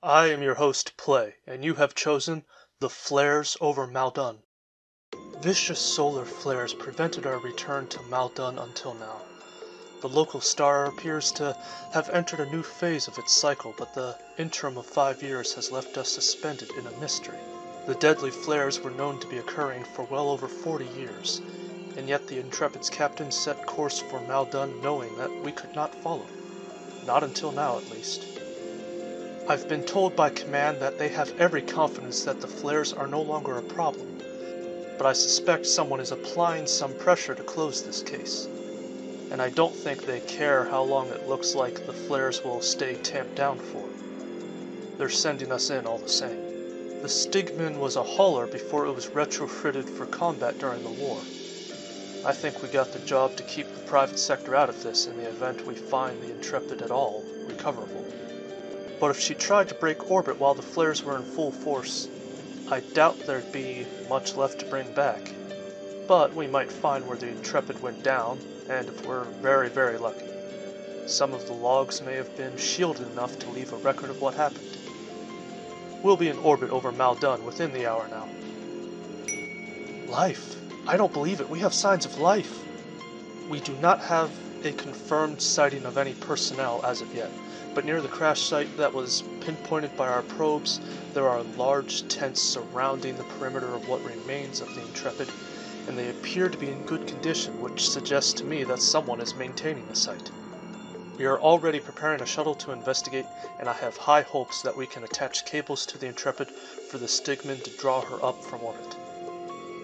I am your host, Play, and you have chosen the flares over Maldone. Vicious solar flares prevented our return to Maldone until now. The local star appears to have entered a new phase of its cycle, but the interim of five years has left us suspended in a mystery. The deadly flares were known to be occurring for well over 40 years, and yet the Intrepid's captain set course for Maldone knowing that we could not follow. Not until now, at least. I've been told by command that they have every confidence that the flares are no longer a problem, but I suspect someone is applying some pressure to close this case. And I don't think they care how long it looks like the flares will stay tamped down for. They're sending us in all the same. The Stigman was a hauler before it was retrofitted for combat during the war. I think we got the job to keep the private sector out of this in the event we find the Intrepid at all recoverable. But if she tried to break orbit while the flares were in full force, I doubt there'd be much left to bring back. But we might find where the Intrepid went down, and if we're very, very lucky, some of the logs may have been shielded enough to leave a record of what happened. We'll be in orbit over Maldone within the hour now. Life! I don't believe it. We have signs of life. We do not have a confirmed sighting of any personnel as of yet, but near the crash site that was pinpointed by our probes, there are large tents surrounding the perimeter of what remains of the Intrepid, and they appear to be in good condition, which suggests to me that someone is maintaining the site. We are already preparing a shuttle to investigate, and I have high hopes that we can attach cables to the Intrepid for the Stigman to draw her up from orbit.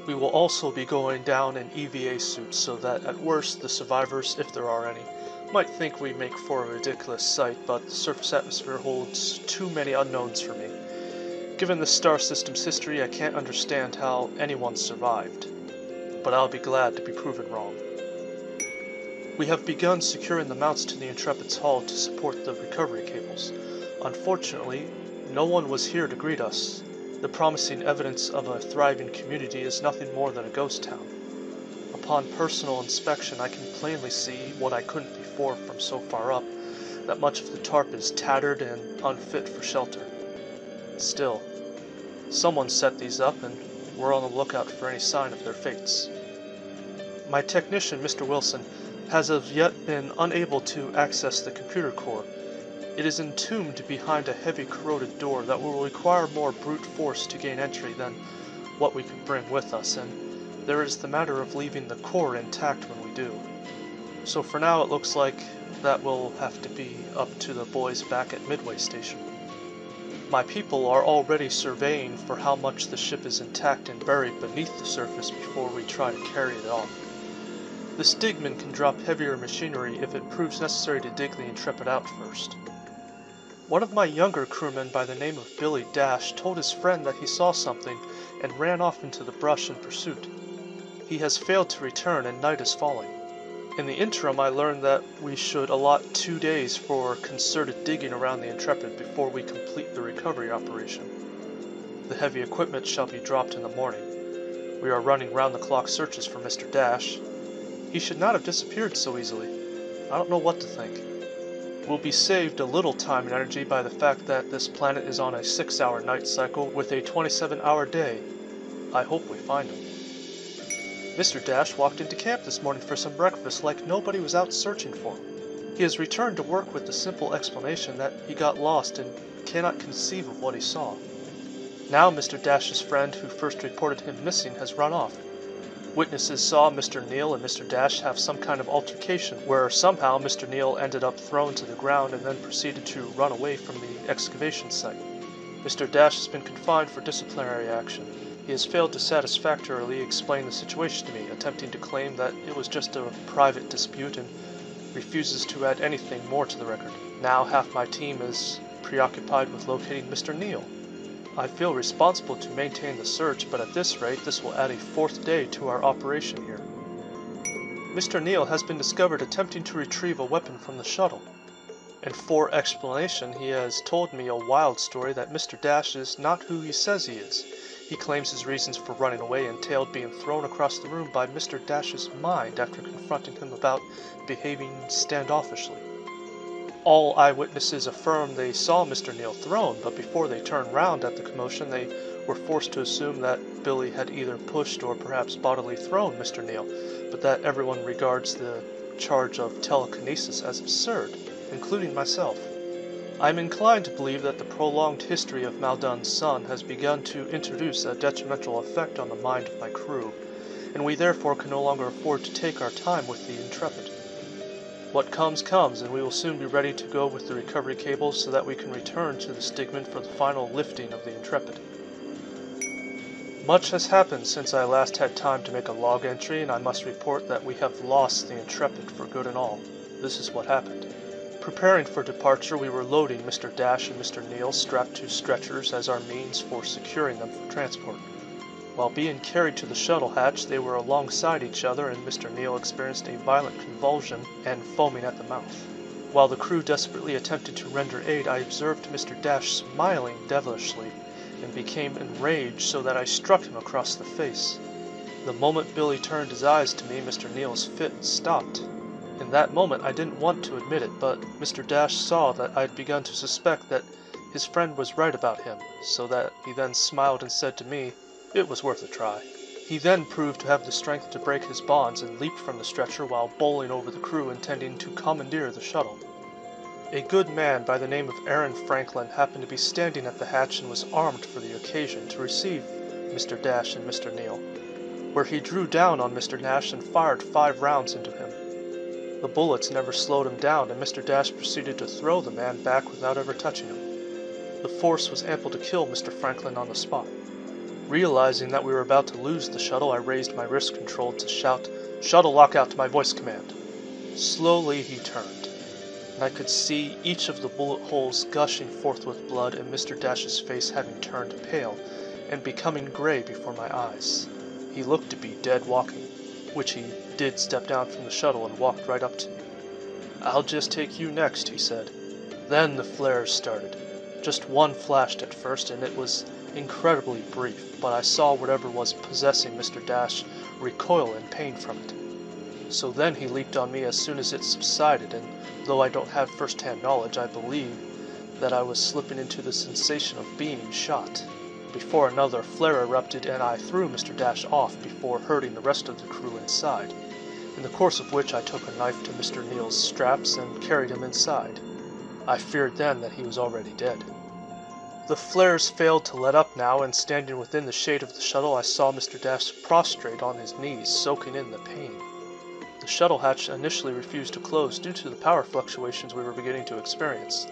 We will also be going down in EVA suits so that at worst the survivors, if there are any, might think we make for a ridiculous sight, but the surface atmosphere holds too many unknowns for me. Given the star system's history, I can't understand how anyone survived, but I'll be glad to be proven wrong. We have begun securing the mounts to the Intrepid's hull to support the recovery cables. Unfortunately, no one was here to greet us. The promising evidence of a thriving community is nothing more than a ghost town. Upon personal inspection, I can plainly see what I couldn't before from so far up, that much of the tarp is tattered and unfit for shelter. Still, someone set these up, and we're on the lookout for any sign of their fates. My technician, Mr. Wilson, has as yet been unable to access the computer core. It is entombed behind a heavy corroded door that will require more brute force to gain entry than what we can bring with us, and there is the matter of leaving the core intact when we do. So for now it looks like that will have to be up to the boys back at Midway Station. My people are already surveying for how much the ship is intact and buried beneath the surface before we try to carry it off. The Stigman can drop heavier machinery if it proves necessary to dig the Intrepid out first. One of my younger crewmen by the name of Billy Dash told his friend that he saw something and ran off into the brush in pursuit. He has failed to return and night is falling. In the interim, I learned that we should allot two days for concerted digging around the Intrepid before we complete the recovery operation. The heavy equipment shall be dropped in the morning. We are running round-the-clock searches for Mr. Dash. He should not have disappeared so easily. I don't know what to think. We'll be saved a little time and energy by the fact that this planet is on a 6-hour night cycle with a 27-hour day. I hope we find him. Mr. Dash walked into camp this morning for some breakfast like nobody was out searching for him. He has returned to work with the simple explanation that he got lost and cannot conceive of what he saw. Now Mr. Dash's friend who first reported him missing has run off. Witnesses saw Mr. Neal and Mr. Dash have some kind of altercation where somehow Mr. Neal ended up thrown to the ground and then proceeded to run away from the excavation site. Mr. Dash has been confined for disciplinary action. He has failed to satisfactorily explain the situation to me, attempting to claim that it was just a private dispute and refuses to add anything more to the record. Now half my team is preoccupied with locating Mr. Neal. I feel responsible to maintain the search, but at this rate, this will add a fourth day to our operation here. Mr. Neal has been discovered attempting to retrieve a weapon from the shuttle. And for explanation, he has told me a wild story that Mr. Dash is not who he says he is. He claims his reasons for running away entailed being thrown across the room by Mr. Dash's mind after confronting him about behaving standoffishly. All eyewitnesses affirm they saw Mr. Neal thrown, but before they turned round at the commotion, they were forced to assume that Billy had either pushed or perhaps bodily thrown Mr. Neal, but that everyone regards the charge of telekinesis as absurd, including myself. I am inclined to believe that the prolonged history of Maldone's sun has begun to introduce a detrimental effect on the mind of my crew, and we therefore can no longer afford to take our time with the Intrepid. What comes, comes, and we will soon be ready to go with the recovery cables so that we can return to the Stigman for the final lifting of the Intrepid. Much has happened since I last had time to make a log entry, and I must report that we have lost the Intrepid for good and all. This is what happened. Preparing for departure, we were loading Mr. Dash and Mr. Neal strapped to stretchers as our means for securing them for transport. While being carried to the shuttle hatch, they were alongside each other, and Mr. Neal experienced a violent convulsion and foaming at the mouth. While the crew desperately attempted to render aid, I observed Mr. Dash smiling devilishly and became enraged so that I struck him across the face. The moment Billy turned his eyes to me, Mr. Neal's fit stopped. In that moment I didn't want to admit it, but Mr. Dash saw that I had begun to suspect that his friend was right about him, so that he then smiled and said to me, it was worth a try. He then proved to have the strength to break his bonds and leaped from the stretcher while bowling over the crew intending to commandeer the shuttle. A good man by the name of Aaron Franklin happened to be standing at the hatch and was armed for the occasion to receive Mr. Dash and Mr. Neal, where he drew down on Mr. Dash and fired five rounds into him. The bullets never slowed him down, and Mr. Dash proceeded to throw the man back without ever touching him. The force was ample to kill Mr. Franklin on the spot. Realizing that we were about to lose the shuttle, I raised my wrist control to shout, Shuttle lockout to my voice command. Slowly he turned and I could see each of the bullet holes gushing forth with blood and Mr. Dash's face having turned pale and becoming gray before my eyes. He looked to be dead walking, which he did step down from the shuttle and walked right up to me. I'll just take you next, he said. Then the flares started. Just one flashed at first, and it was incredibly brief, but I saw whatever was possessing Mr. Dash recoil in pain from it. So then he leaped on me as soon as it subsided, and though I don't have first-hand knowledge, I believe that I was slipping into the sensation of being shot. Before another flare erupted and I threw Mr. Dash off before hurting the rest of the crew inside, in the course of which I took a knife to Mr. Neal's straps and carried him inside. I feared then that he was already dead. The flares failed to let up now, and standing within the shade of the shuttle, I saw Mr. Dash prostrate on his knees, soaking in the pain. The shuttle hatch initially refused to close due to the power fluctuations we were beginning to experience,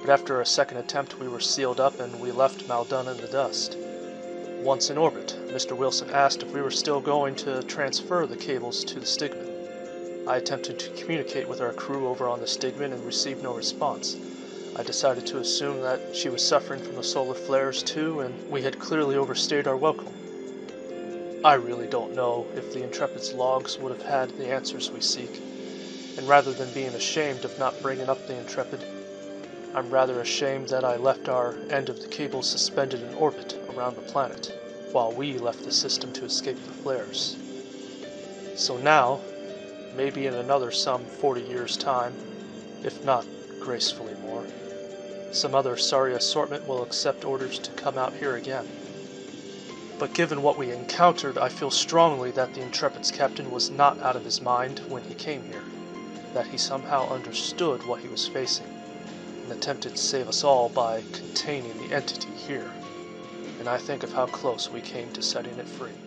but after a second attempt we were sealed up and we left Maldone in the dust. Once in orbit, Mr. Wilson asked if we were still going to transfer the cables to the Stigman. I attempted to communicate with our crew over on the Stigman and received no response. I decided to assume that she was suffering from the solar flares too, and we had clearly overstayed our welcome. I really don't know if the Intrepid's logs would have had the answers we seek, and rather than being ashamed of not bringing up the Intrepid, I'm rather ashamed that I left our end of the cable suspended in orbit around the planet, while we left the system to escape the flares. So now, maybe in another some 40 years' time, if not gracefully more, some other sorry assortment will accept orders to come out here again. But given what we encountered, I feel strongly that the Intrepid's captain was not out of his mind when he came here, that he somehow understood what he was facing, and attempted to save us all by containing the entity here. And I think of how close we came to setting it free.